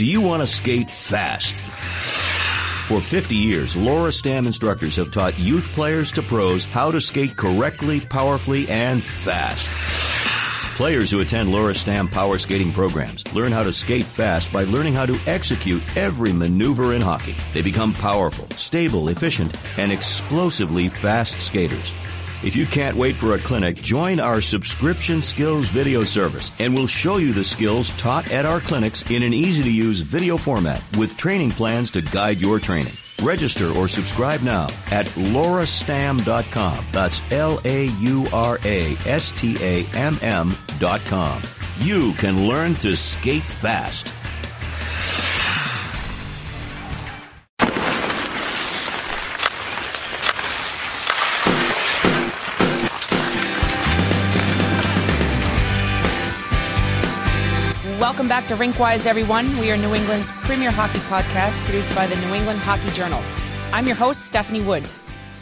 Do you want to skate fast? For 50 years, Laura Stam instructors have taught youth players to pros how to skate correctly, powerfully, and fast. Players who attend Laura Stam power skating programs learn how to skate fast by learning how to execute every maneuver in hockey. They become powerful, stable, efficient, and explosively fast skaters. If you can't wait for a clinic, join our subscription skills video service and we'll show you the skills taught at our clinics in an easy to use video format with training plans to guide your training. Register or subscribe now at laurastam.com. That's L A U R A S T A M M.com. You can learn to skate fast. Back to Rinkwise, everyone. We are New England's premier hockey podcast produced by the New England Hockey Journal. I'm your host, Stephanie Wood.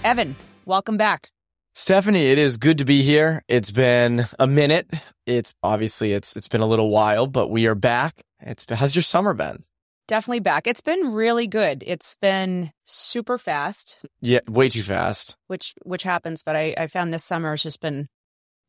Evan, welcome back. Stephanie, it is good to be here. It's been a minute. It's obviously it's it's been a little while, but we are back. It's how's your summer been? Definitely back. It's been really good. It's been super fast. Yeah, way too fast. Which which happens, but I, I found this summer has just been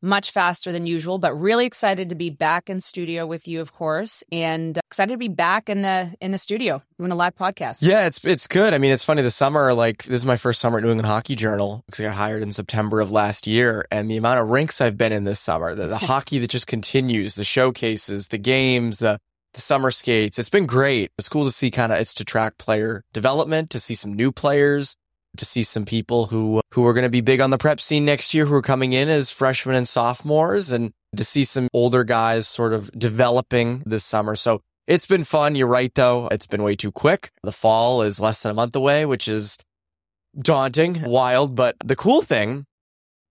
much faster than usual, but really excited to be back in studio with you, of course, and excited to be back in the in the studio doing a live podcast. Yeah, it's it's good. I mean, it's funny. The summer, like this is my first summer at New England Hockey Journal because I got hired in September of last year, and the amount of rinks I've been in this summer, the, the hockey that just continues, the showcases, the games, the the summer skates. It's been great. It's cool to see kind of it's to track player development, to see some new players, to see some people who who are going to be big on the prep scene next year who are coming in as freshmen and sophomores and to see some older guys sort of developing this summer. So it's been fun. You're right though. It's been way too quick. The fall is less than a month away, which is daunting, wild, but the cool thing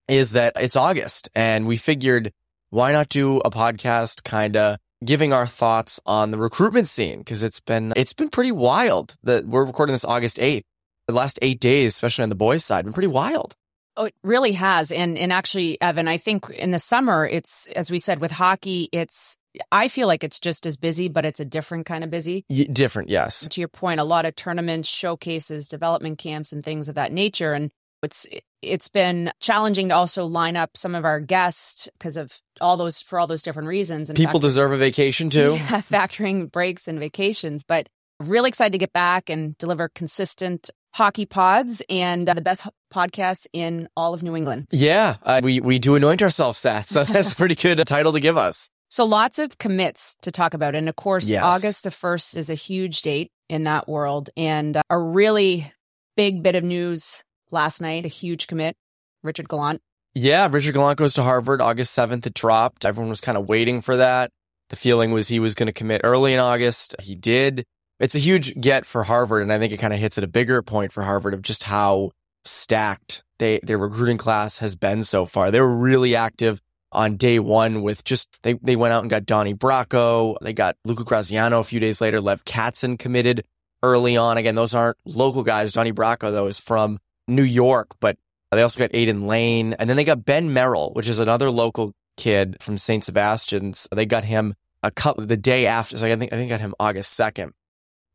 is that it's August and we figured why not do a podcast kind of giving our thoughts on the recruitment scene because it's been it's been pretty wild that we're recording this August 8th the last eight days, especially on the boys' side, been pretty wild. Oh, it really has. And and actually, Evan, I think in the summer, it's as we said with hockey, it's I feel like it's just as busy, but it's a different kind of busy. Y- different, yes. To your point, a lot of tournaments, showcases, development camps, and things of that nature. And it's it's been challenging to also line up some of our guests because of all those for all those different reasons. And people deserve a vacation too. Yeah, factoring breaks and vacations, but really excited to get back and deliver consistent hockey pods and uh, the best podcasts in all of New England. Yeah, uh, we we do anoint ourselves that, so that's a pretty good title to give us. So lots of commits to talk about, and of course, yes. August the first is a huge date in that world, and uh, a really big bit of news last night. A huge commit, Richard Gallant. Yeah, Richard Gallant goes to Harvard August seventh. It dropped. Everyone was kind of waiting for that. The feeling was he was going to commit early in August. He did it's a huge get for Harvard. And I think it kind of hits at a bigger point for Harvard of just how stacked they, their recruiting class has been so far. They were really active on day one with just, they, they went out and got Donnie Bracco. They got Luca Graziano a few days later. Lev Katzin committed early on. Again, those aren't local guys. Donnie Bracco, though, is from New York, but they also got Aiden Lane. And then they got Ben Merrill, which is another local kid from St. Sebastian's. They got him a couple the day after. So I think I think got him August 2nd.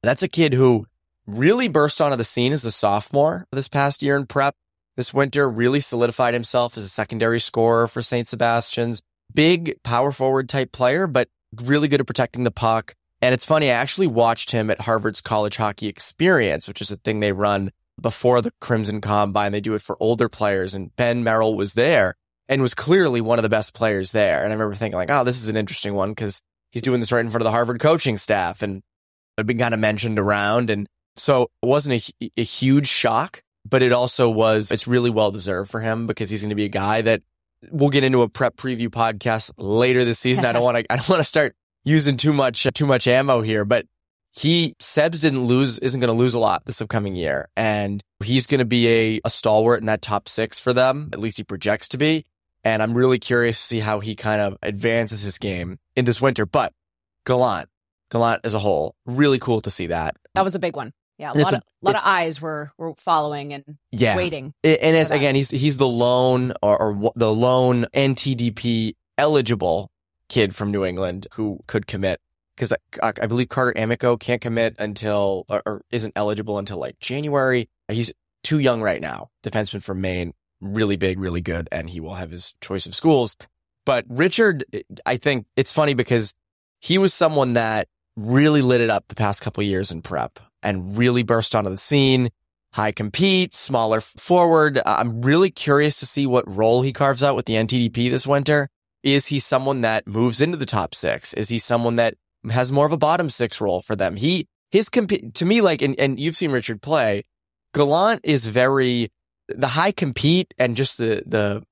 That's a kid who really burst onto the scene as a sophomore this past year in prep. This winter really solidified himself as a secondary scorer for St. Sebastian's. Big power forward type player, but really good at protecting the puck. And it's funny, I actually watched him at Harvard's college hockey experience, which is a thing they run before the Crimson Combine. They do it for older players and Ben Merrill was there and was clearly one of the best players there. And I remember thinking like, oh, this is an interesting one because he's doing this right in front of the Harvard coaching staff. And had been kind of mentioned around. And so it wasn't a, a huge shock, but it also was, it's really well deserved for him because he's going to be a guy that we'll get into a prep preview podcast later this season. I don't want to, I don't want to start using too much, too much ammo here, but he, Sebs didn't lose, isn't going to lose a lot this upcoming year. And he's going to be a, a stalwart in that top six for them. At least he projects to be. And I'm really curious to see how he kind of advances his game in this winter. But Gallant, Gallant as a whole. Really cool to see that. That was a big one. Yeah, a lot a, of lot of eyes were were following and yeah. waiting. It, and it's again, he's he's the lone or, or the lone NTDP eligible kid from New England who could commit because I, I, believe Carter Amico can't commit until or, or, isn't eligible until like January. He's too young right now. Defenseman from Maine, really big, really good, and he will have his choice of schools. But Richard, I think it's funny because he was someone that really lit it up the past couple years in prep and really burst onto the scene. High compete, smaller forward. I'm really curious to see what role he carves out with the NTDP this winter. Is he someone that moves into the top six? Is he someone that has more of a bottom six role for them? He, his compete, to me, like, and, and you've seen Richard play, Gallant is very, the high compete and just the, the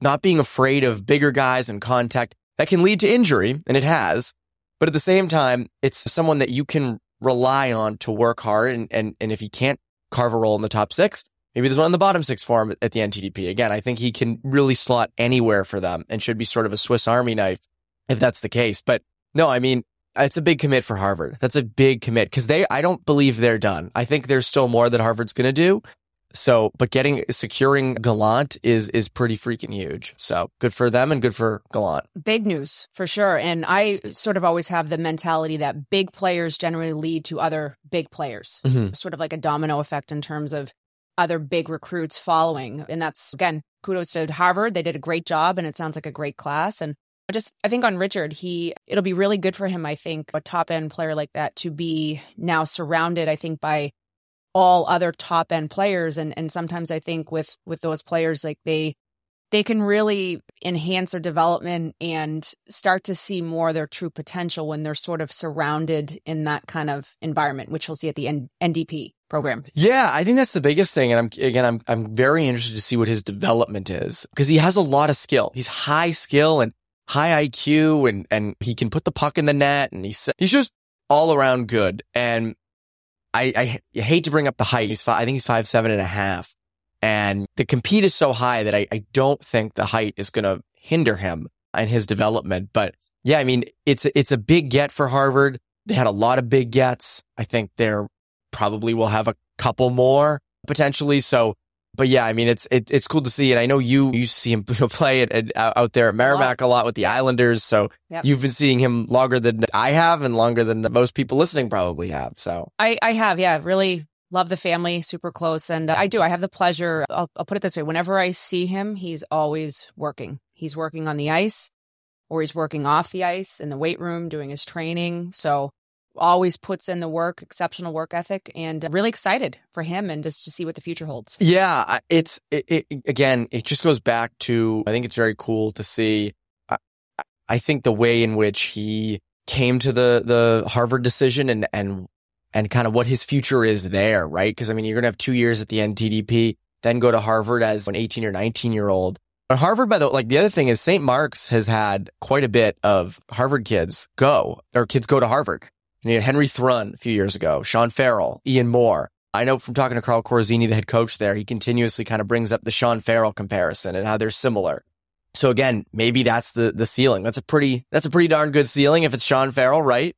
not being afraid of bigger guys and contact that can lead to injury, and it has. But at the same time, it's someone that you can rely on to work hard. And, and, and if he can't carve a role in the top six, maybe there's one in the bottom six for him at the NTDP. Again, I think he can really slot anywhere for them and should be sort of a Swiss Army knife if that's the case. But no, I mean, it's a big commit for Harvard. That's a big commit because they, I don't believe they're done. I think there's still more that Harvard's going to do. So, but getting securing Gallant is is pretty freaking huge. So good for them and good for Gallant. Big news for sure. And I sort of always have the mentality that big players generally lead to other big players, mm-hmm. sort of like a domino effect in terms of other big recruits following. And that's again kudos to Harvard. They did a great job, and it sounds like a great class. And I just I think on Richard, he it'll be really good for him. I think a top end player like that to be now surrounded. I think by all other top end players. And and sometimes i think with with those players like they they can really enhance their development and start to see more their true potential when they're sort of surrounded in that kind of environment which you'll see at the N- ndp program. Yeah i think that's the biggest thing. And i'm again i'm i'm very interested to see what his development is because he has a lot of skill. He's high skill and high iq and and he can put the puck in the net and he's he's just all around good. And I, I hate to bring up the height. He's five, I think he's five, seven and a half. And the compete is so high that I, I don't think the height is going to hinder him and his development. But yeah, I mean, it's, it's a big get for Harvard. They had a lot of big gets. I think they're probably will have a couple more potentially. So but yeah, I mean, it's it, it's cool to see, and I know you you see him play it out there at Merrimack a lot with the Islanders. So yep. you've been seeing him longer than I have, and longer than most people listening probably have. So I I have, yeah, really love the family, super close, and I do. I have the pleasure. I'll, I'll put it this way: whenever I see him, he's always working. He's working on the ice, or he's working off the ice in the weight room doing his training. So always puts in the work, exceptional work ethic, and really excited for him and just to see what the future holds. Yeah, it's it, it, again, it just goes back to I think it's very cool to see. I, I think the way in which he came to the the Harvard decision and and and kind of what his future is there, right? Because I mean, you're gonna have two years at the NTDP, then go to Harvard as an 18 or 19 year old. But Harvard, by the like the other thing is St. Mark's has had quite a bit of Harvard kids go or kids go to Harvard. You had Henry Thrun a few years ago, Sean Farrell, Ian Moore. I know from talking to Carl Corazzini, the head coach there, he continuously kind of brings up the Sean Farrell comparison and how they're similar. So again, maybe that's the the ceiling. That's a pretty that's a pretty darn good ceiling if it's Sean Farrell, right?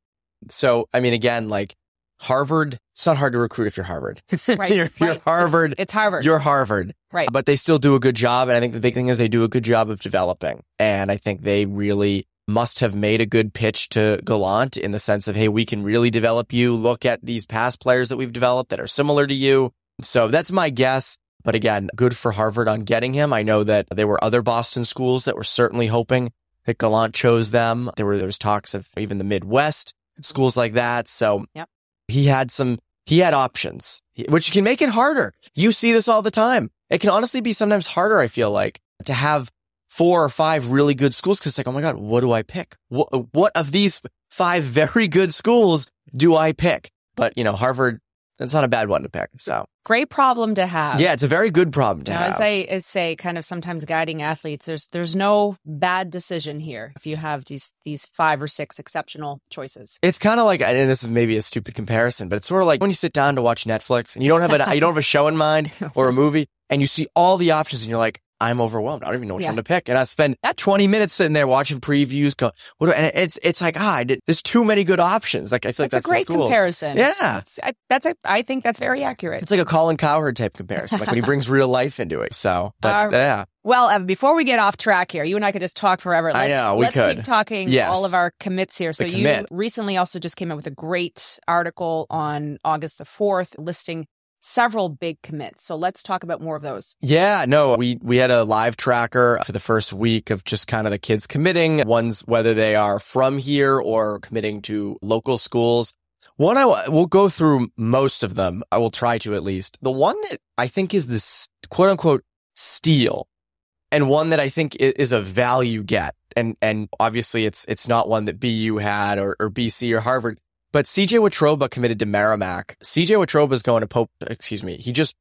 So I mean, again, like Harvard, it's not hard to recruit if you're Harvard. right, you're, right. you're Harvard. It's, it's, Harvard. You're Harvard. Right. But they still do a good job. And I think the big thing is they do a good job of developing. And I think they really must have made a good pitch to Gallant in the sense of, hey, we can really develop you. Look at these past players that we've developed that are similar to you. So that's my guess. But again, good for Harvard on getting him. I know that there were other Boston schools that were certainly hoping that Gallant chose them. There were there was talks of even the Midwest schools like that. So yep. he had some he had options, which can make it harder. You see this all the time. It can honestly be sometimes harder, I feel like, to have four or five really good schools because it's like, oh my God, what do I pick? What, what of these five very good schools do I pick? But, you know, Harvard, that's not a bad one to pick. So great problem to have. Yeah, it's a very good problem to now, have. As I as say, kind of sometimes guiding athletes, there's there's no bad decision here if you have these these five or six exceptional choices. It's kind of like, and this is maybe a stupid comparison, but it's sort of like when you sit down to watch Netflix and you don't have a you don't have a show in mind or a movie, and you see all the options, and you're like, I'm overwhelmed. I don't even know which yeah. one to pick. And I spend that 20 minutes sitting there watching previews. Go, what do, and it's it's like ah, I did, there's too many good options. Like I feel that's like that's a great comparison. Yeah, that's I, that's a, I think that's very accurate. It's like a Colin Cowherd type comparison, like when he brings real life into it. So, but uh, yeah. Well, Evan, before we get off track here, you and I could just talk forever. Let's, I know we let's could keep talking yes. all of our commits here. So you recently also just came out with a great article on August the fourth, listing several big commits. So let's talk about more of those. Yeah, no, we we had a live tracker for the first week of just kind of the kids committing, ones whether they are from here or committing to local schools. One I will go through most of them. I will try to at least. The one that I think is this quote unquote steal and one that I think is a value get. And, and obviously it's, it's not one that BU had or, or BC or Harvard, but CJ Watroba committed to Merrimack. CJ Watroba is going to Pope, excuse me. He just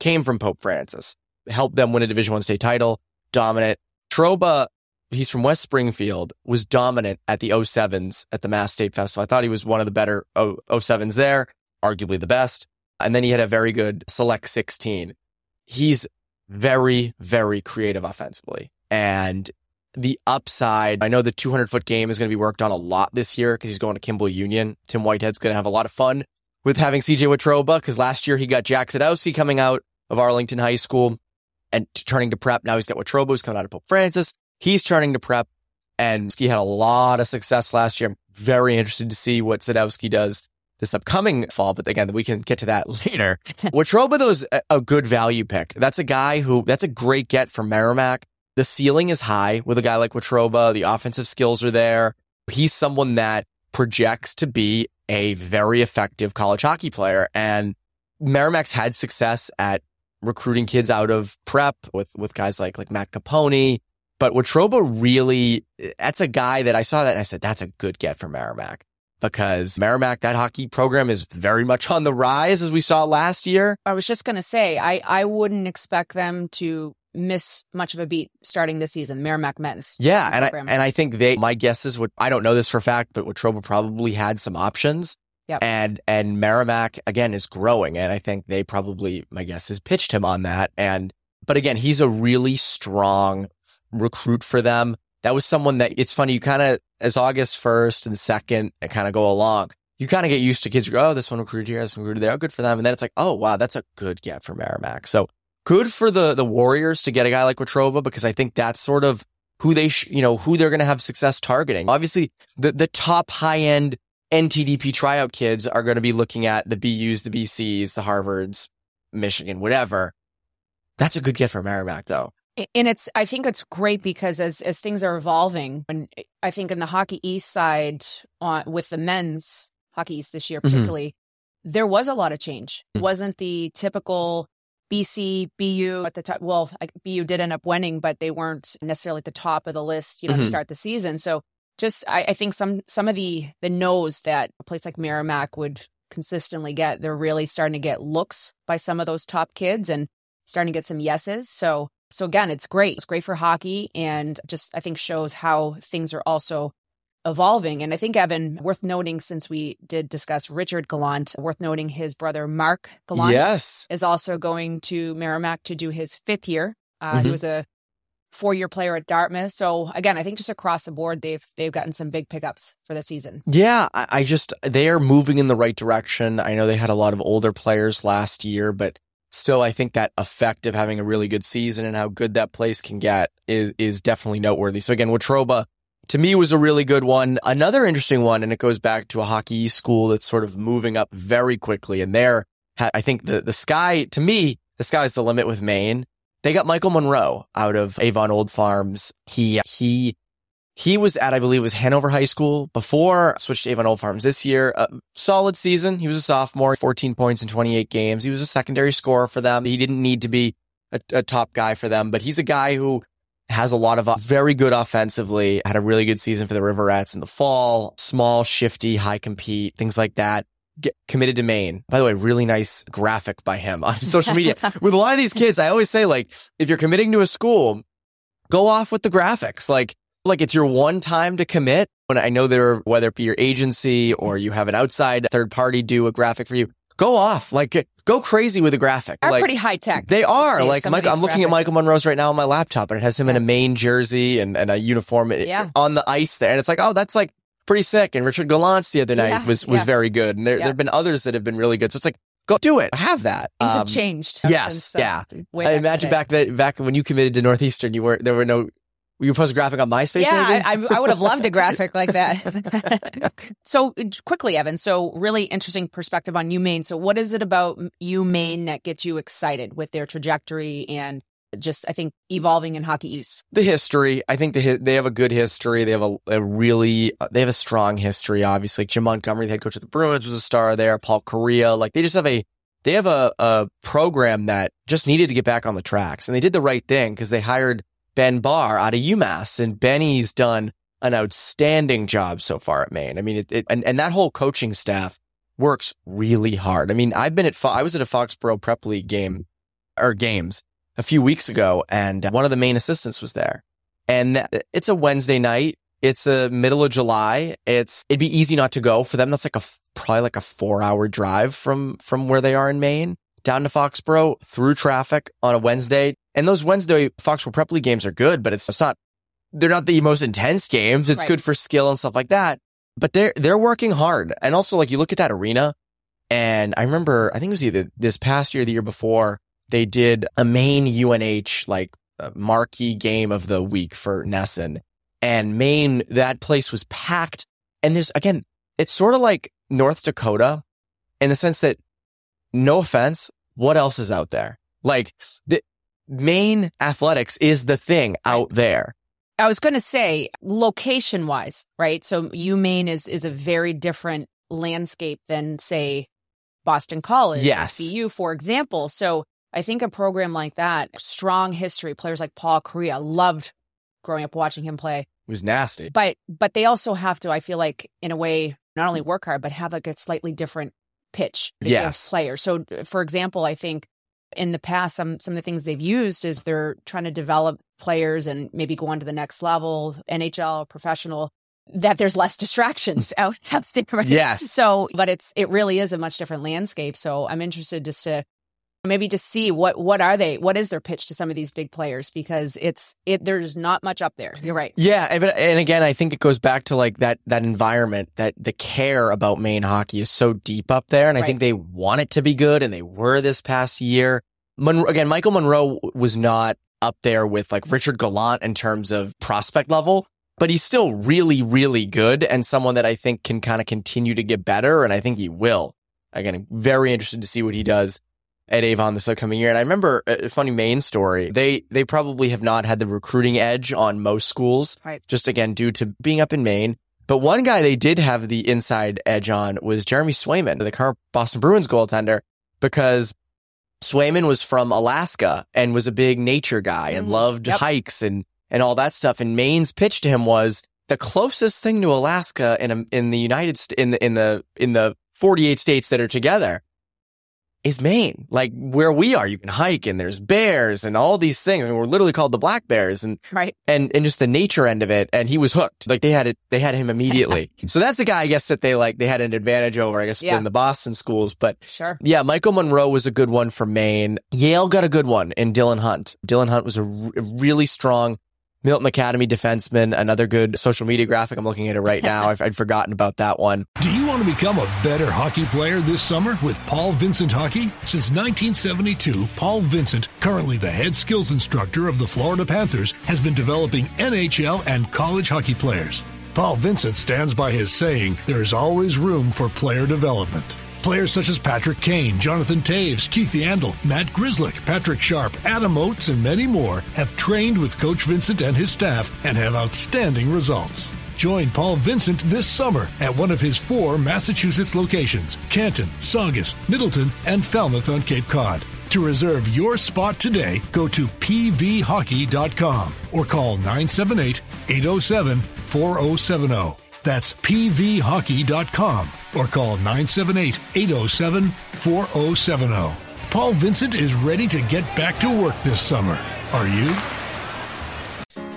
came from Pope Francis, helped them win a Division One state title, dominant. Troba, he's from West Springfield, was dominant at the 07s at the Mass State Festival. I thought he was one of the better 07s there, arguably the best. And then he had a very good select 16. He's very, very creative offensively. And the upside, I know the 200 foot game is going to be worked on a lot this year because he's going to Kimball Union. Tim Whitehead's going to have a lot of fun with having CJ Watroba because last year he got Jack Sadowski coming out of Arlington High School and turning to prep. Now he's got Watroba who's coming out of Pope Francis. He's turning to prep and he had a lot of success last year. I'm very interested to see what Sadowski does this upcoming fall, but again, we can get to that later. Watroba, though, is a good value pick. That's a guy who, that's a great get for Merrimack. The ceiling is high with a guy like Watroba. The offensive skills are there. He's someone that projects to be a very effective college hockey player. And Merrimack's had success at recruiting kids out of prep with, with guys like, like Matt Capone. But Watroba really, that's a guy that I saw that and I said, that's a good get for Merrimack because Merrimack, that hockey program is very much on the rise as we saw last year. I was just going to say, I, I wouldn't expect them to miss much of a beat starting this season, Merrimack men's. Yeah. And I, and I think they, my guess is what, I don't know this for a fact, but Watroba probably had some options. Yep. And, and Merrimack again is growing. And I think they probably, my guess is pitched him on that. And, but again, he's a really strong recruit for them that was someone that it's funny. You kind of, as August 1st and 2nd, and kind of go along, you kind of get used to kids. Go, oh, this one recruited here, this one recruited there. Oh, good for them. And then it's like, oh, wow, that's a good get for Merrimack. So good for the, the Warriors to get a guy like Watroba because I think that's sort of who they, sh- you know, who they're going to have success targeting. Obviously, the, the top high end NTDP tryout kids are going to be looking at the BUs, the BCs, the Harvards, Michigan, whatever. That's a good get for Merrimack, though and it's i think it's great because as as things are evolving and i think in the hockey east side on with the men's hockey east this year mm-hmm. particularly mm-hmm. there was a lot of change mm-hmm. wasn't the typical bc bu at the top well bu did end up winning but they weren't necessarily at the top of the list you know mm-hmm. to start the season so just I, I think some some of the the no's that a place like merrimack would consistently get they're really starting to get looks by some of those top kids and starting to get some yeses so so again, it's great. It's great for hockey and just I think shows how things are also evolving. And I think Evan, worth noting since we did discuss Richard Gallant, worth noting his brother Mark Gallant yes. is also going to Merrimack to do his fifth year. Uh, mm-hmm. He was a four year player at Dartmouth. So again, I think just across the board, they've they've gotten some big pickups for the season. Yeah, I, I just they are moving in the right direction. I know they had a lot of older players last year, but still, I think that effect of having a really good season and how good that place can get is is definitely noteworthy. So again, Watroba to me was a really good one. Another interesting one, and it goes back to a hockey school that's sort of moving up very quickly. And there, I think the the sky to me, the sky's the limit with Maine. They got Michael Monroe out of Avon Old Farms. He he he was at, I believe it was Hanover High School before switched to Avon Old Farms this year. A solid season. He was a sophomore, 14 points in 28 games. He was a secondary scorer for them. He didn't need to be a, a top guy for them, but he's a guy who has a lot of uh, very good offensively, had a really good season for the Riverettes in the fall, small, shifty, high compete, things like that. Get committed to Maine. By the way, really nice graphic by him on social media. With a lot of these kids, I always say like, if you're committing to a school, go off with the graphics. Like like it's your one time to commit. When I know there, whether it be your agency or you have an outside third party do a graphic for you, go off, like go crazy with the graphic. Are like, pretty high tech. They are like Michael, I'm looking graphics. at Michael Monroe's right now on my laptop, and it has him yeah. in a Maine jersey and, and a uniform yeah. on the ice there, and it's like, oh, that's like pretty sick. And Richard Gallant's the other night yeah. was was very good, and there there have been others that have been really good. So it's like. Go do it. Have that. Things um, have changed. Yes. Since, uh, yeah. I imagine back that back when you committed to Northeastern, you were there were no you post a graphic on MySpace? Yeah, I, I, would have loved a graphic like that. so uh, quickly, Evan. So really interesting perspective on UMaine. So what is it about UMaine that gets you excited with their trajectory and just I think evolving in Hockey East? The history. I think the, they have a good history. They have a, a really uh, they have a strong history. Obviously, Jim Montgomery, the head coach of the Bruins, was a star there. Paul Kariya, like they just have a they have a, a program that just needed to get back on the tracks, and they did the right thing because they hired Ben Barr out of UMass, and Benny's done an outstanding job so far at Maine. I mean, it, it, and and that whole coaching staff works really hard. I mean, I've been at Fo- I was at a Foxborough Prep League game or games a few weeks ago, and one of the Maine assistants was there. And it's a Wednesday night. It's a middle of July. It's it'd be easy not to go for them. That's like a probably like a four hour drive from from where they are in Maine down to Foxborough through traffic on a Wednesday. And those Wednesday Foxborough Prep League games are good, but it's, it's not, they're not the most intense games. It's right. good for skill and stuff like that. But they're, they're working hard. And also like you look at that arena and I remember, I think it was either this past year, the year before, they did a Maine UNH like uh, marquee game of the week for NESN. And Maine, that place was packed. And there's again, it's sort of like North Dakota in the sense that no offense, what else is out there? Like the Maine athletics is the thing out there. I was going to say location wise, right? So UMaine is is a very different landscape than say Boston College, yes, BU, for example. So I think a program like that, strong history, players like Paul Kariya, loved growing up watching him play. It was nasty. But but they also have to, I feel like, in a way, not only work hard, but have like a slightly different pitch yes. players. So, for example, I think in the past, some some of the things they've used is they're trying to develop players and maybe go on to the next level, NHL, professional. That there's less distractions out. That's the right. Yes. So, but it's it really is a much different landscape. So, I'm interested just to maybe just see what what are they what is their pitch to some of these big players? Because it's it there's not much up there. You're right. Yeah and, and again i think it goes back to like that that environment that the care about maine hockey is so deep up there and i think they want it to be good and they were this past year. Mon- again michael monroe was not up there with like richard gallant in terms of prospect level but he's still really really good and someone that i think can kind of continue to get better and i think he will. Again very interested to see what he does at Avon this upcoming year. And I remember a funny Maine story. They they probably have not had the recruiting edge on most schools, right. just again due to being up in Maine. But one guy they did have the inside edge on was Jeremy Swayman, the current Boston Bruins goaltender, because Swayman was from Alaska and was a big nature guy and mm-hmm. loved yep. hikes and and all that stuff. And Maine's pitch to him was the closest thing to Alaska in a, in the United in the in the in the 48 states that are together is Maine. Like where we are, you can hike and there's bears and all these things. I mean, we're literally called the black bears and, right. and, and just the nature end of it. And he was hooked. Like they had it, they had him immediately. so that's the guy, I guess, that they like, they had an advantage over, I guess, yeah. in the Boston schools. But sure. Yeah. Michael Monroe was a good one for Maine. Yale got a good one in Dylan Hunt. Dylan Hunt was a, r- a really strong Milton Academy defenseman, another good social media graphic. I'm looking at it right now. I've, I'd forgotten about that one. Do you want to become a better hockey player this summer with Paul Vincent Hockey? Since 1972, Paul Vincent, currently the head skills instructor of the Florida Panthers, has been developing NHL and college hockey players. Paul Vincent stands by his saying, there's always room for player development. Players such as Patrick Kane, Jonathan Toews, Keith Yandle, Matt Grzelcyk, Patrick Sharp, Adam Oates, and many more have trained with Coach Vincent and his staff and have outstanding results. Join Paul Vincent this summer at one of his four Massachusetts locations Canton, Saugus, Middleton, and Falmouth on Cape Cod. To reserve your spot today, go to pvhockey.com or call 978 807 4070. That's pvhockey.com or call 978 807 4070. Paul Vincent is ready to get back to work this summer. Are you?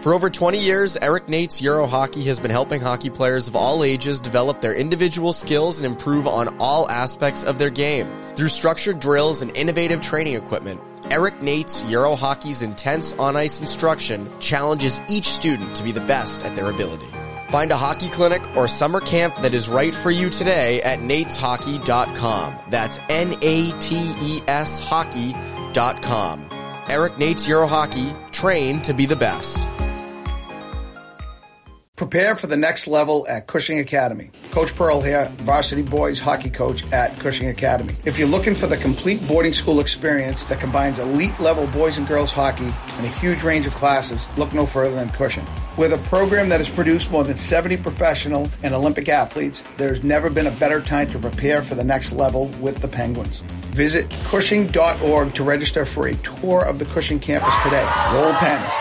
For over 20 years, Eric Nate's Euro Hockey has been helping hockey players of all ages develop their individual skills and improve on all aspects of their game. Through structured drills and innovative training equipment, Eric Nate's Euro Hockey's intense on-ice instruction challenges each student to be the best at their ability. Find a hockey clinic or summer camp that is right for you today at nateshockey.com. That's N-A-T-E-S hockey.com. Eric Nate's Euro Hockey, train to be the best. Prepare for the next level at Cushing Academy. Coach Pearl here, varsity boys hockey coach at Cushing Academy. If you're looking for the complete boarding school experience that combines elite level boys and girls hockey and a huge range of classes, look no further than Cushing. With a program that has produced more than 70 professional and Olympic athletes, there's never been a better time to prepare for the next level with the Penguins. Visit Cushing.org to register for a tour of the Cushing campus today. Roll pens.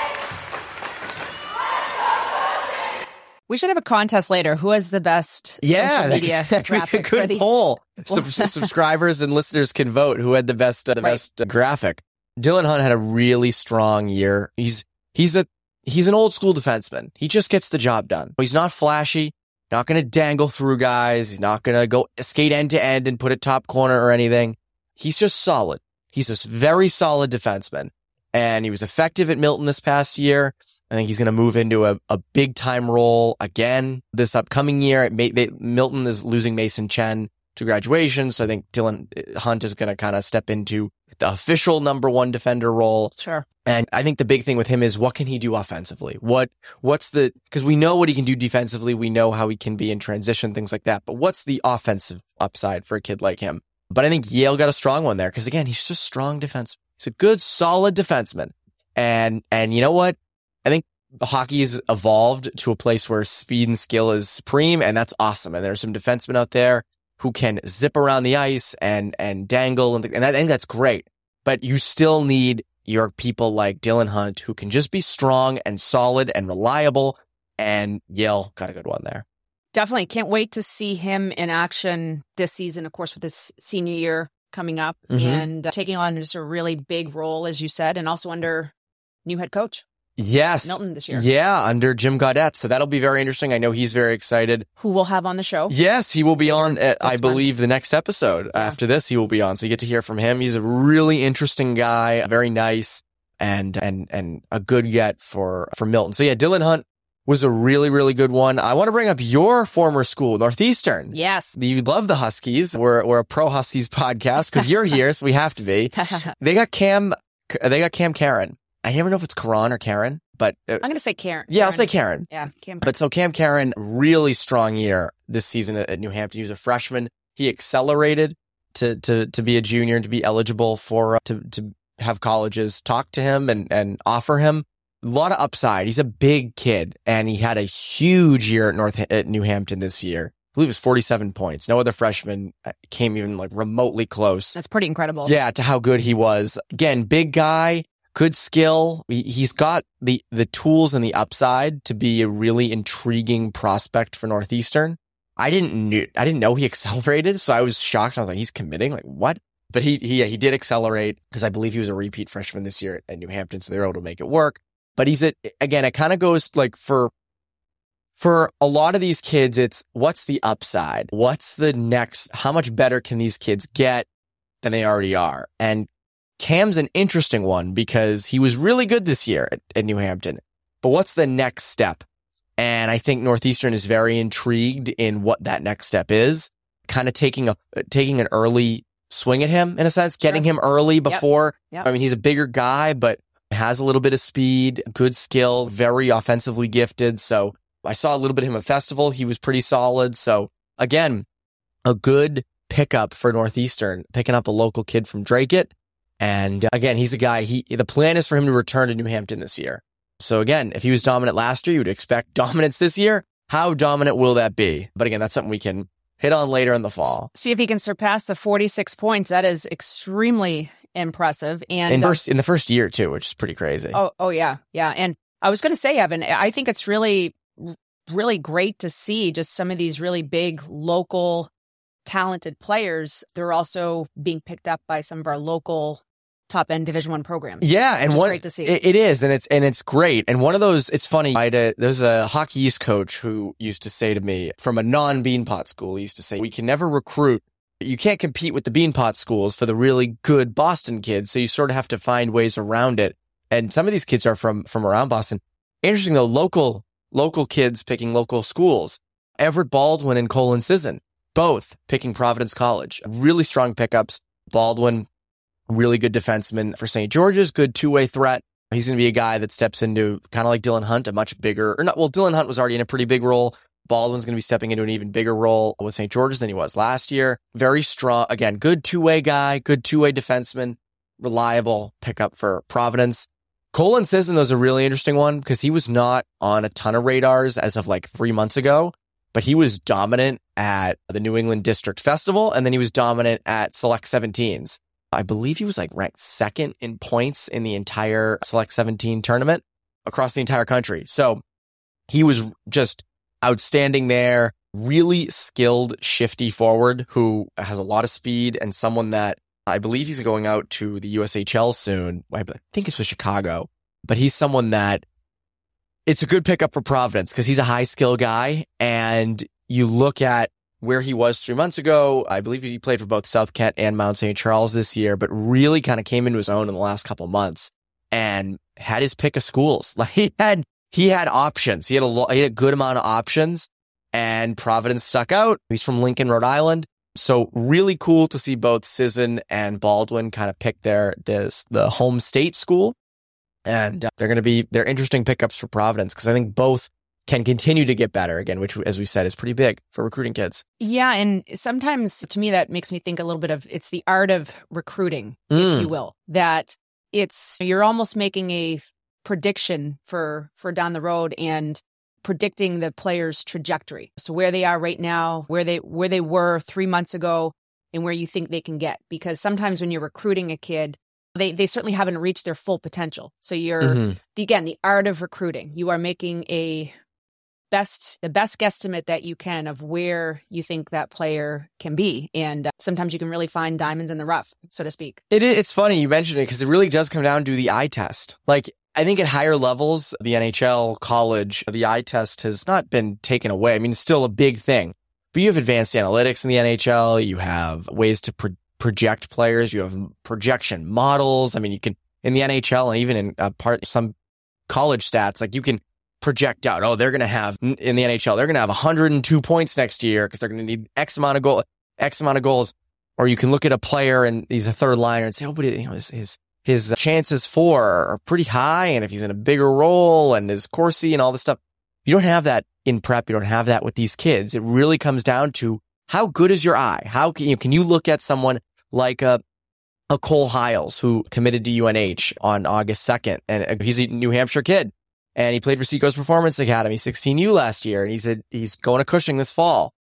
We should have a contest later. Who has the best yeah, social media graphic? Good poll. Sub- subscribers and listeners can vote who had the best uh, the right. best uh, graphic. Dylan Hunt had a really strong year. He's he's a he's an old school defenseman. He just gets the job done. He's not flashy. Not going to dangle through guys. He's not going to go skate end to end and put it top corner or anything. He's just solid. He's a very solid defenseman. And he was effective at Milton this past year. I think he's going to move into a, a big time role again this upcoming year. May, they, Milton is losing Mason Chen to graduation. So I think Dylan uh, Hunt is going to kind of step into the official number one defender role. Sure. And I think the big thing with him is what can he do offensively? What, what's the, cause we know what he can do defensively. We know how he can be in transition, things like that. But what's the offensive upside for a kid like him? But I think Yale got a strong one there. Cause again, he's just strong defense. He's a good, solid defenseman. And, and you know what? I think hockey has evolved to a place where speed and skill is supreme, and that's awesome. And there's some defensemen out there who can zip around the ice and and dangle, and, and I think that's great. But you still need your people like Dylan Hunt who can just be strong and solid and reliable. And Yale got a good one there. Definitely can't wait to see him in action this season. Of course, with his senior year coming up mm-hmm. and uh, taking on just a really big role, as you said, and also under new head coach. Yes. Milton this year. Yeah, under Jim Gaudette. So that'll be very interesting. I know he's very excited. Who we'll have on the show? Yes, he will be on at, I believe, the next episode. Yeah. After this, he will be on. So you get to hear from him. He's a really interesting guy, very nice and, and, and a good get for, for Milton. So yeah, Dylan Hunt was a really, really good one. I want to bring up your former school, Northeastern. Yes. You love the Huskies. We're, we're a pro Huskies podcast because you're here. so we have to be. they got Cam, they got Cam Caron I never know if it's Karan or Karen, but uh, I'm going to say Karen. Yeah, Karen. I'll say Karen. Yeah, Cam. But so Cam Caron, really strong year this season at, at New Hampton. He was a freshman. He accelerated to to to be a junior and to be eligible for uh, to to have colleges talk to him and and offer him a lot of upside. He's a big kid, and he had a huge year at North at New Hampton this year. I believe it was 47 points. No other freshman uh, came even like remotely close. That's pretty incredible. Yeah, to how good he was. Again, big guy, good skill. He's got the, the tools and the upside to be a really intriguing prospect for Northeastern. I didn't knew, I didn't know he accelerated. So I was shocked. I was like, he's committing like what? But he, he, he did accelerate because I believe he was a repeat freshman this year at New Hampton. So they were able to make it work. But he's at, again, it kind of goes like for, for a lot of these kids, it's what's the upside? What's the next? How much better can these kids get than they already are? And Cam's an interesting one because he was really good this year at, at New Hampton. But what's the next step? And I think Northeastern is very intrigued in what that next step is. Kind of taking a taking an early swing at him in a sense, getting sure. him early before. Yep. Yep. I mean, he's a bigger guy, but has a little bit of speed, good skill, very offensively gifted. So I saw a little bit of him at festival. He was pretty solid. So again, a good pickup for Northeastern, picking up a local kid from Dracut and uh, again, he's a guy, he, the plan is for him to return to New Hampton this year. So again, if he was dominant last year, you would expect dominance this year. How dominant will that be? But again, that's something we can hit on later in the fall. See if he can surpass the 46 points. That is extremely impressive. And in, uh, first, in the first year too, which is pretty crazy. Oh, oh yeah. Yeah. And I was going to say, Evan, I think it's really, really great to see just some of these really big local talented players. They're also being picked up by some of our local top end division one programs yeah and what great to see it, it is and it's and it's great and one of those it's funny I a, there's a hockey east coach who used to say to me from a non beanpot school he used to say we can never recruit you can't compete with the Beanpot schools for the really good Boston kids. So you sort of have to find ways around it. And some of these kids are from, from around Boston. Interesting though, local, local kids picking local schools. Everett Baldwin and Colin Sisson, both picking Providence College. Really strong pickups. Baldwin, really good defenseman for St. George's, good two way threat. He's going to be a guy that steps into kind of like Dylan Hunt, a much bigger, or not, well, Dylan Hunt was already in a pretty big role. Baldwin's going to be stepping into an even bigger role with St. George's than he was last year. Very strong. Again, good two way guy, good two way defenseman, reliable pickup for Providence. Colin Sisson was a really interesting one because he was not on a ton of radars as of like three months ago, but he was dominant at the New England District Festival and then he was dominant at Select 17s. I believe he was like ranked second in points in the entire Select 17 tournament across the entire country. So he was just outstanding there. Really skilled, shifty forward who has a lot of speed and someone that I believe he's going out to the USHL soon. I think it's with Chicago, but he's someone that it's a good pickup for Providence because he's a high skill guy. And you look at where he was three months ago. I believe he played for both South Kent and Mount St. Charles this year, but really kind of came into his own in the last couple months and had his pick of schools. Like he had he had options. He had a lo- he had a good amount of options, and Providence stuck out. He's from Lincoln, Rhode Island. So really cool to see both Sisson and Baldwin kind of pick their this the home state school, and uh, they're going to be they're interesting pickups for Providence because I think both can continue to get better again, which as we said is pretty big for recruiting kids. Yeah, and sometimes to me that makes me think a little bit of it's the art of recruiting, mm. if you will. That it's you're almost making a prediction for for down the road and predicting the player's trajectory. So where they are right now, where they where they were 3 months ago and where you think they can get because sometimes when you're recruiting a kid they they certainly haven't reached their full potential. So you're mm-hmm. again the art of recruiting. You are making a best the best guesstimate that you can of where you think that player can be and uh, sometimes you can really find diamonds in the rough so to speak it, it's funny you mentioned it because it really does come down to the eye test like I think at higher levels, the NHL, college, the eye test has not been taken away. I mean, it's still a big thing. But you have advanced analytics in the NHL. You have ways to pro- project players. You have projection models. I mean, you can in the NHL and even in uh, part some college stats, like you can project out. Oh, they're going to have in the NHL, they're going to have 102 points next year because they're going to need X amount of goal, X amount of goals. Or you can look at a player and he's a third liner and say, oh, but you know, his, his his uh, chances for are pretty high. And if he's in a bigger role and his Corsi and all this stuff, you don't have that in prep. You don't have that with these kids. It really comes down to how good is your eye? How can you, can you look at someone like a, a Cole Hiles who committed to UNH on August 2nd and uh, he's a New Hampshire kid and he played for Seacoast Performance Academy 16U last year. And he said he's going to Cushing this fall.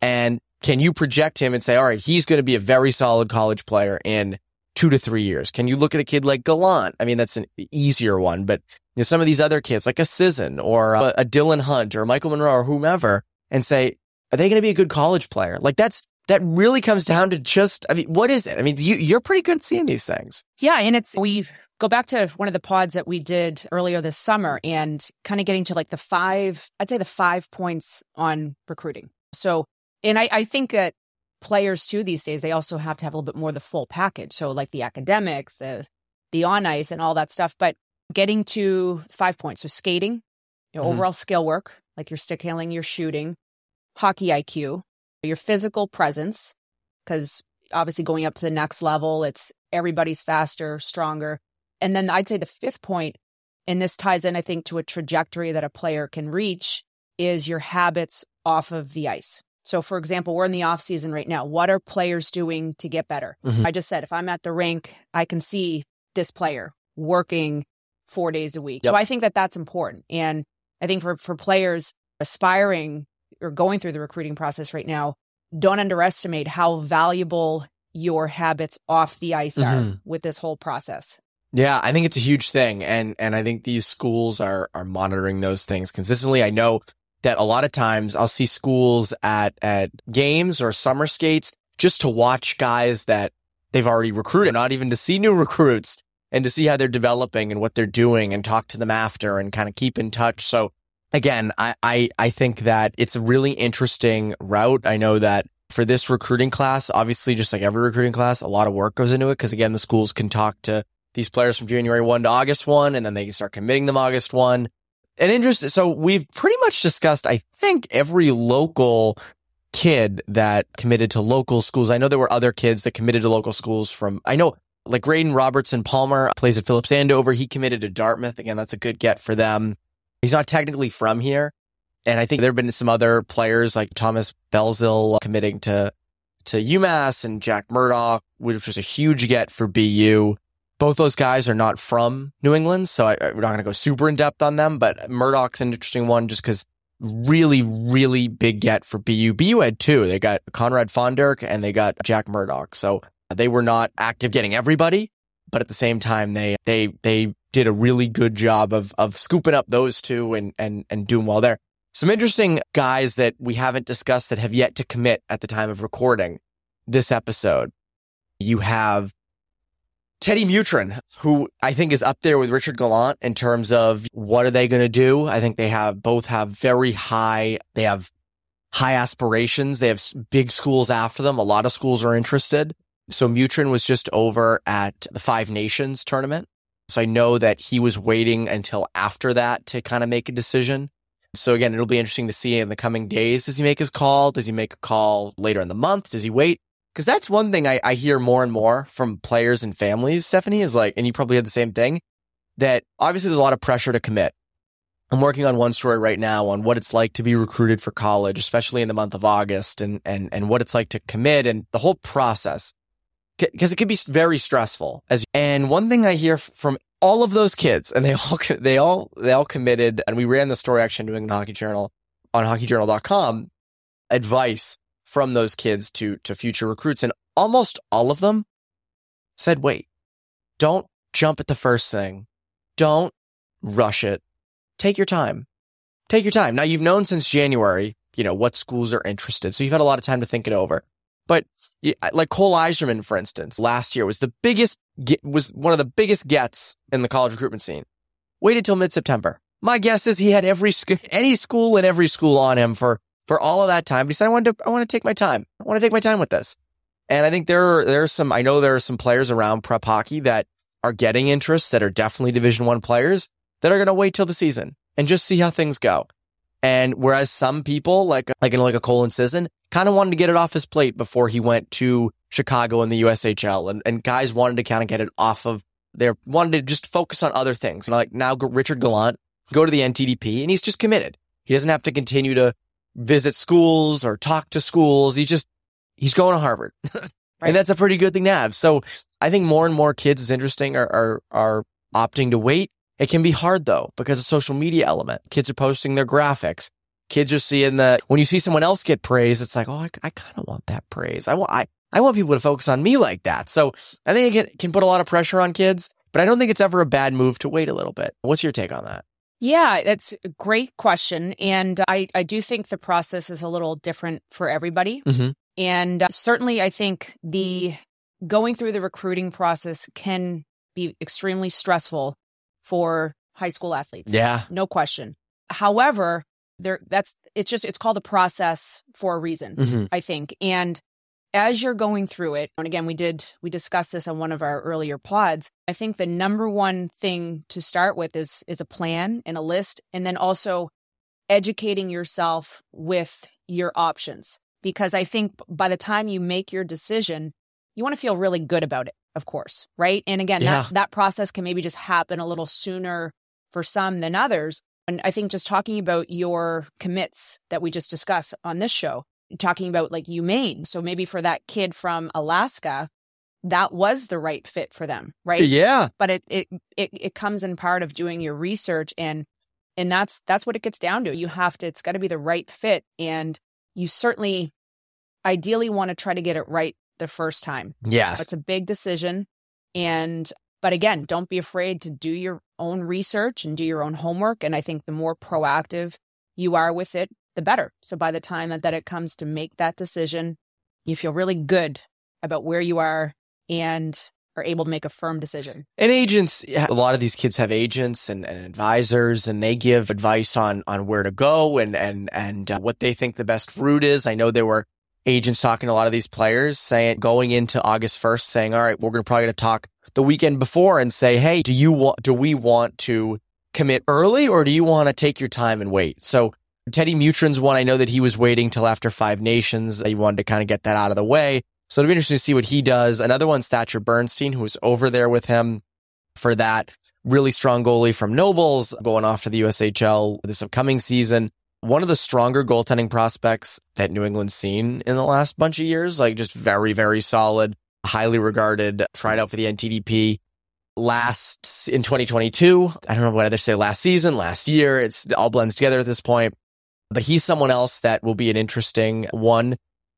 And can you project him and say, all right, he's going to be a very solid college player in two to three years? Can you look at a kid like Gallant? I mean, that's an easier one, but you know, some of these other kids like a Sisson or a, a Dylan Hunt or Michael Monroe or whomever and say, are they going to be a good college player? Like that's, that really comes down to just, I mean, what is it? I mean, you, you're pretty good seeing these things. Yeah. And it's, we go back to one of the pods that we did earlier this summer and kind of getting to like the five, I'd say the five points on recruiting. So, and I, I think that players too these days they also have to have a little bit more the full package so like the academics the the on ice and all that stuff but getting to five points so skating your mm-hmm. overall skill work like your stick handling your shooting hockey iq your physical presence because obviously going up to the next level it's everybody's faster stronger and then i'd say the fifth point and this ties in i think to a trajectory that a player can reach is your habits off of the ice so, for example, we're in the off season right now. What are players doing to get better? Mm-hmm. I just said if I'm at the rink, I can see this player working four days a week. Yep. So I think that that's important. And I think for, for players aspiring or going through the recruiting process right now, don't underestimate how valuable your habits off the ice mm-hmm. are with this whole process. Yeah, I think it's a huge thing. And, and I think these schools are, are monitoring those things consistently. I know that a lot of times I'll see schools at, at games or summer skates just to watch guys that they've already recruited, not even to see new recruits and to see how they're developing and what they're doing and talk to them after and kind of keep in touch. So again, I, I, I think that it's a really interesting route. I know that for this recruiting class, obviously, just like every recruiting class, a lot of work goes into it. Cause again, the schools can talk to these players from January 1 to August 1, and then they start committing them August 1. And interest. So we've pretty much discussed, I think, every local kid that committed to local schools. I know there were other kids that committed to local schools from, I know like Graydon Robertson Palmer plays at Phillips Andover. He committed to Dartmouth. Again, that's a good get for them. He's not technically from here. And I think there have been some other players like Thomas Belzil committing to, to UMass and Jack Murdoch, which was a huge get for BU. Both those guys are not from New England, so I, we're not going to go super in depth on them, but Murdoch's an interesting one just because really, really big get for BU. BU had two. They got Conrad Fondrk and they got Jack Murdoch. So they were not active getting everybody, but at the same time, they, they, they did a really good job of, of scooping up those two and, and, and doing well there. Some interesting guys that we haven't discussed that have yet to commit at the time of recording this episode. You have Teddy Mutryn, who I think is up there with Richard Gallant in terms of what are they going to do? I think they have both have very high, they have high aspirations. They have big schools after them. A lot of schools are interested. So Mutryn was just over at the Five Nations tournament. So I know that he was waiting until after that to kind of make a decision. So again, it'll be interesting to see in the coming days. Does he make his call? Does he make a call later in the month? Does he wait? Because that's one thing I, I hear more and more from players and families, Stephanie, is like, and you probably had the same thing, that obviously there's a lot of pressure to commit. I'm working on one story right now on what it's like to be recruited for college, especially in the month of August and, and, and what it's like to commit and the whole process because it can be very stressful. As and one thing I hear from all of those kids, and they all they all they all committed, and we ran the story actually in New Hockey Journal on hockeyjournal.com. Advice from those kids to to future recruits, and almost all of them said, "Wait, don't jump at the first thing, don't rush it, take your time, take your time." Now you've known since January, you know what schools are interested, so you've had a lot of time to think it over. But like Cole Eiserman, for instance, last year was the biggest, was one of the biggest gets in the college recruitment scene. Waited till mid September. My guess is he had every any school and every school on him for for all of that time. Said, "I want to, I want to take my time. I want to take my time with this." And I think there are, there are some. I know there are some players around prep hockey that are getting interest that are definitely Division One players that are going to wait till the season and just see how things go. And whereas some people, like like like a Colin Sisson, kind of wanted to get it off his plate before he went to Chicago in the USHL, and and guys wanted to kind of get it off of their wanted to just focus on other things. And like now, Richard Gallant go to the NTDP, and he's just committed. He doesn't have to continue to visit schools or talk to schools. He just he's going to Harvard, right. and that's a pretty good thing to have. So I think more and more kids is interesting are are, are opting to wait it can be hard though because of social media element. Kids are posting their graphics. Kids are seeing the, when you see someone else get praise, it's like, oh, I, I kind of want that praise. I want, I, I want people to focus on me like that. So I think it can put a lot of pressure on kids, but I don't think it's ever a bad move to wait a little bit. What's your take on that? Yeah, that's a great question. And I, I do think the process is a little different for everybody. Mm-hmm. And uh, certainly, I think the going through the recruiting process can be extremely stressful for high school athletes. Yeah. No question. However, there that's it's just it's called a process for a reason, mm-hmm. I think. And as you're going through it, and again, we did we discussed this on one of our earlier pods. I think the number one thing to start with is is a plan and a list, and then also educating yourself with your options. Because I think by the time you make your decision, you want to feel really good about it of course, right? And again, yeah. that, that process can maybe just happen a little sooner for some than others. And I think just talking about your commits that we just discussed on this show, talking about like UMaine. So maybe for that kid from Alaska, that was the right fit for them, right? Yeah. But it it it, it comes in part of doing your research and and that's that's what it gets down to. You have to it's got to be the right fit and you certainly ideally want to try to get it right the first time. Yes. It's a big decision. And, but again, don't be afraid to do your own research and do your own homework. And I think the more proactive you are with it, the better. So by the time that, that it comes to make that decision, you feel really good about where you are and are able to make a firm decision. And agents, a lot of these kids have agents and, and advisors, and they give advice on on where to go and and and uh, what they think the best route is. I know there were agents talking to a lot of these players saying, going into August 1st, saying, all right, we're going to probably going to talk the weekend before and say, Hey, do you want, do we want to commit early or do you want to take your time and wait? So Teddy Mutryn's one. I know that he was waiting till after Five Nations. He wanted to kind of get that out of the way. So it'll be interesting to see what he does. Another one's Thatcher Bernstein, who was over there with him for that really strong goalie from Nobles going off to the USHL this upcoming season. One of the stronger goaltending prospects that New England's seen in the last bunch of years, like just very, very solid, highly regarded, tried out for the NTDP last in 2022. I don't know whether to say last season, last year. It's all blends together at this point, but he's someone else that will be an interesting one.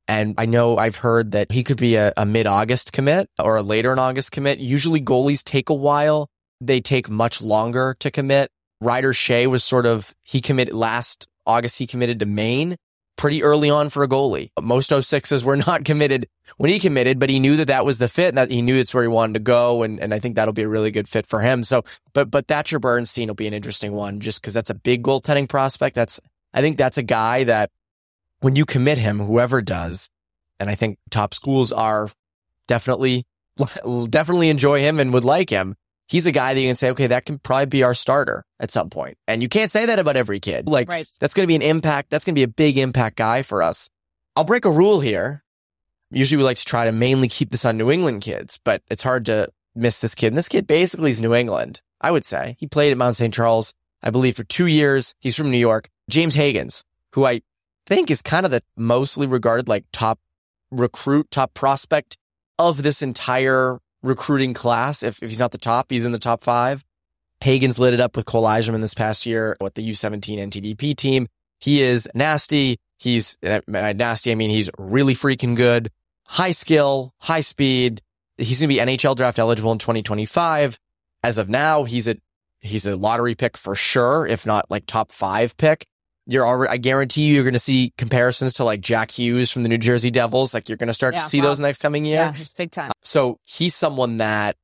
And I know I've heard that he could be a, a mid August commit or a later in August commit. Usually goalies take a while. They take much longer to commit. Ryder Shea was sort of, he committed last August. He committed to Maine pretty early on for a goalie. Most 06s were not committed when he committed, but he knew that that was the fit and that he knew it's where he wanted to go. And, and I think that'll be a really good fit for him. So, but, but Thatcher Bernstein will be an interesting one just because that's a big goaltending prospect. That's, I think that's a guy that when you commit him, whoever does, and I think top schools are definitely, definitely enjoy him and would like him he's a guy that you can say, okay, that can probably be our starter at some point. And you can't say that about every kid. Like right. that's going to be an impact. That's going to be a big impact guy for us. I'll break a rule here. Usually we like to try to mainly keep this on New England kids, but it's hard to miss this kid. And this kid basically is New England, I would say. He played at Mount St. Charles, I believe, for two years. He's from New York. James Hagens, who I think is kind of the mostly regarded like top recruit, top prospect of this entire recruiting class. If, if he's not the top, he's in the top five. Hagens lit it up with Cole Eiserman this past year with the U17 NTDP team. He is nasty. He's nasty. I mean, he's really freaking good. High skill, high speed. He's going to be NHL draft eligible in 2025. As of now, he's a, he's a lottery pick for sure, if not like top five pick you're already, I guarantee you, you're going to see comparisons to like Jack Hughes from the New Jersey Devils. Like you're going to start yeah, to see those next coming year. Yeah, big time. Uh, so he's someone that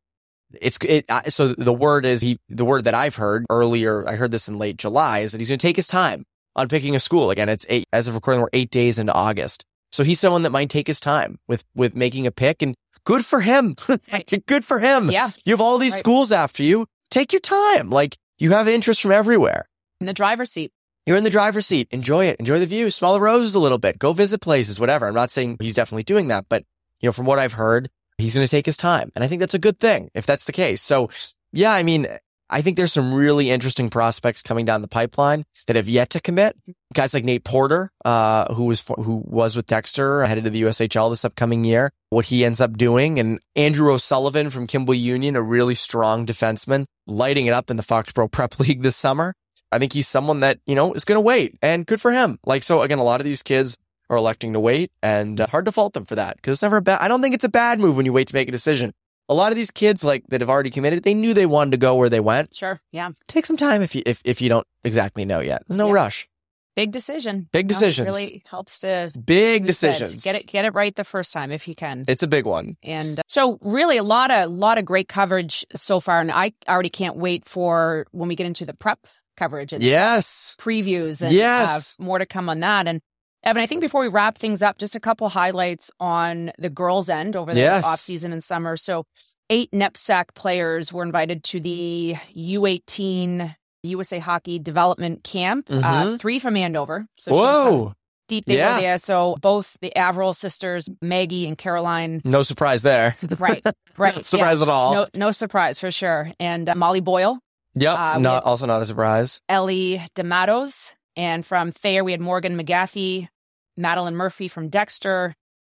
it's it. So the word is he. The word that I've heard earlier, I heard this in late July, is that he's going to take his time on picking a school. Again, it's eight as of recording. We're eight days into August. So he's someone that might take his time with with making a pick, and good for him. good for him. Yeah, you have all these right. schools after you. Take your time. Like you have interest from everywhere. In the driver's seat. You're in the driver's seat. Enjoy it. Enjoy the view. Smell the roses a little bit. Go visit places, whatever. I'm not saying he's definitely doing that, but you know, from what I've heard, he's going to take his time. And I think that's a good thing if that's the case. So yeah, I mean, I think there's some really interesting prospects coming down the pipeline that have yet to commit. Guys like Nate Porter, uh, who was, who was with Dexter headed to the USHL this upcoming year, what he ends up doing. And Andrew O'Sullivan from Kimball Union, a really strong defenseman, lighting it up in the Foxborough Prep League this summer. I think he's someone that, you know, is going to wait and good for him. Like, so again, a lot of these kids are electing to wait and uh, hard to fault them for that because it's never a bad, I don't think it's a bad move when you wait to make a decision. A lot of these kids like that have already committed, they knew they wanted to go where they went. Sure. Yeah. Take some time if you, if, if you don't exactly know yet. There's no yeah. rush. Big decision. Big decisions. Know, really helps to big decisions. Said, get it get it right the first time if you can. It's a big one. And uh, so really a lot of lot of great coverage so far and I already can't wait for when we get into the prep coverage and yes previews and yes. more to come on that and Evan, I think before we wrap things up, just a couple highlights on the girls' end over the yes. off season and summer. So, eight NEPSAC players were invited to the U18 USA Hockey Development Camp. Uh, mm-hmm. Uh, three from Andover. So Whoa! Deep they yeah. there. So both the Averill sisters, Maggie and Caroline. No surprise there. right, right. surprise yeah. at all. No, no surprise for sure. And uh, Molly Boyle Yep. Uh, not also not a surprise. Ellie D'Amatos. And from Thayer, we had Morgan McGathy, Madeline Murphy from Dexter,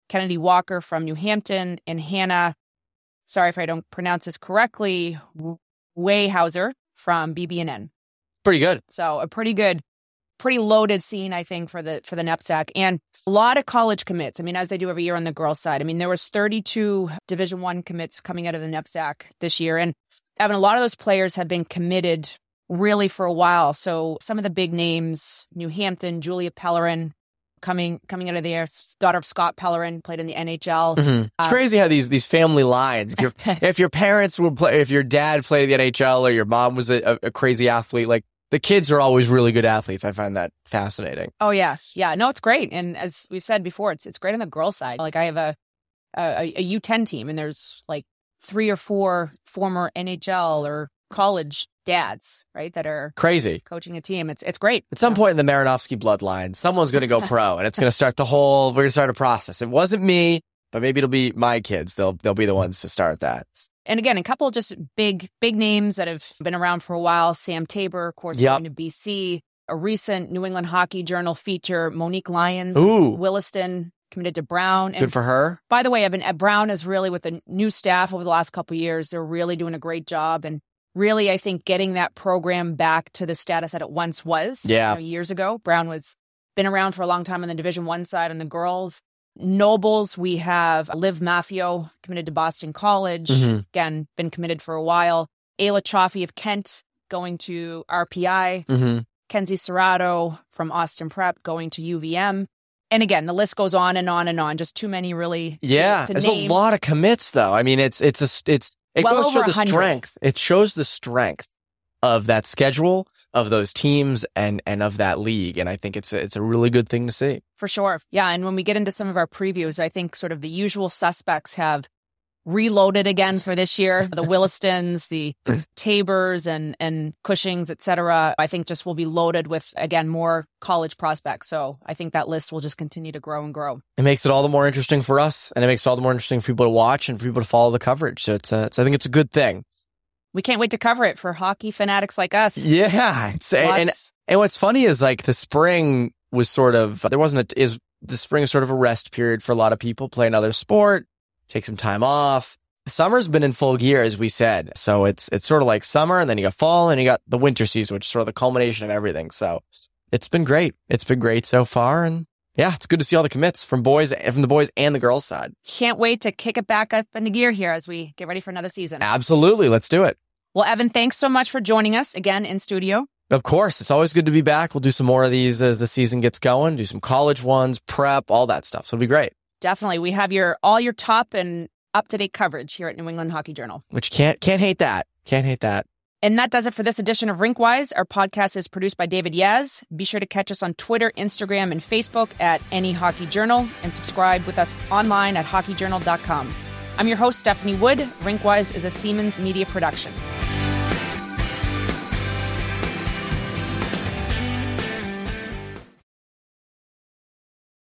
Kennedy Walker from New Hampton, and Hannah, sorry if I don't pronounce this correctly, Wayhauser from BB&N. Pretty good. So a pretty good, pretty loaded scene, I think, for the for the NEPSAC. And a lot of college commits. I mean, as they do every year on the girls' side. I mean, there was 32 Division One commits coming out of the NEPSAC this year. And Evan, a lot of those players have been committed really for a while. So some of the big names, New Hampton, Julia Pellerin, coming coming out of there, daughter of Scott Pellerin, played in the NHL. Mm-hmm. It's uh, crazy how these these family lines. If, if your parents would play, if your dad played in the NHL or your mom was a, a crazy athlete, like the kids are always really good athletes. I find that fascinating. Oh yeah, yeah. No, it's great. And as we've said before, it's it's great on the girls' side. Like I have a a, a U10 team, and there's like three or four former NHL or college dads, right, that are crazy coaching a team. It's it's great. At some point in the Marinofsky bloodline, someone's going to go pro, and it's going to start the whole. We're going to start a process. It wasn't me, but maybe it'll be my kids. They'll they'll be the ones to start that. And again, a couple just big big names that have been around for a while. Sam Tabor, of course, yep. going to BC. A recent New England Hockey Journal feature, Monique Lyons, Ooh. Williston, committed to Brown. And Good for her. By the way, Evan, at Brown is really with the new staff over the last couple years. They're really doing a great job. And really, I think getting that program back to the status that it once was. Yeah. You know, years ago, Brown was been around for a long time on the Division One side on the girls. Nobles, we have Liv Maffio committed to Boston College. Mm-hmm. Again, been committed for a while. Ayla Chaffee of Kent going to RPI. Mm-hmm. Kenzie Serrato from Austin Prep going to UVM. And again, the list goes on and on and on. Just too many, really. Yeah, there's name. a lot of commits, though. I mean, it's it's a it's it well goes to the 100. strength. It shows the strength of that schedule, of those teams, and and of that league. And I think it's a, it's a really good thing to see. For sure, yeah. And when we get into some of our previews, I think sort of the usual suspects have reloaded again for this year. The Willistons, the Tabors and and Cushings, etc. I think just will be loaded with again more college prospects. So I think that list will just continue to grow and grow. It makes it all the more interesting for us, and it makes it all the more interesting for people to watch and for people to follow the coverage. So it's, a, it's I think it's a good thing. We can't wait to cover it for hockey fanatics like us. Yeah, it's, and and what's funny is like the spring was sort of there wasn't a, is the spring is sort of a rest period for a lot of people play another sport take some time off. Summer's been in full gear, as we said. So it's it's sort of like summer, and then you got fall, and you got the winter season, which is sort of the culmination of everything. So it's been great. It's been great so far, and yeah, it's good to see all the commits from boys from the boys and the girls side. Can't wait to kick it back up into gear here as we get ready for another season. Absolutely, let's do it. Well, Evan, thanks so much for joining us again in studio. Of course, it's always good to be back. We'll do some more of these as the season gets going. Do some college ones, prep, all that stuff. So it'll be great. Definitely, we have your all your top and up to date coverage here at New England Hockey Journal. Which can't can't hate that. Can't hate that. And that does it for this edition of Rinkwise. Our podcast is produced by David Yaz. Be sure to catch us on Twitter, Instagram, and Facebook at NE Hockey Journal and subscribe with us online at hockeyjournal.com. I'm your host, Stephanie Wood. Rinkwise is a Seamans media production.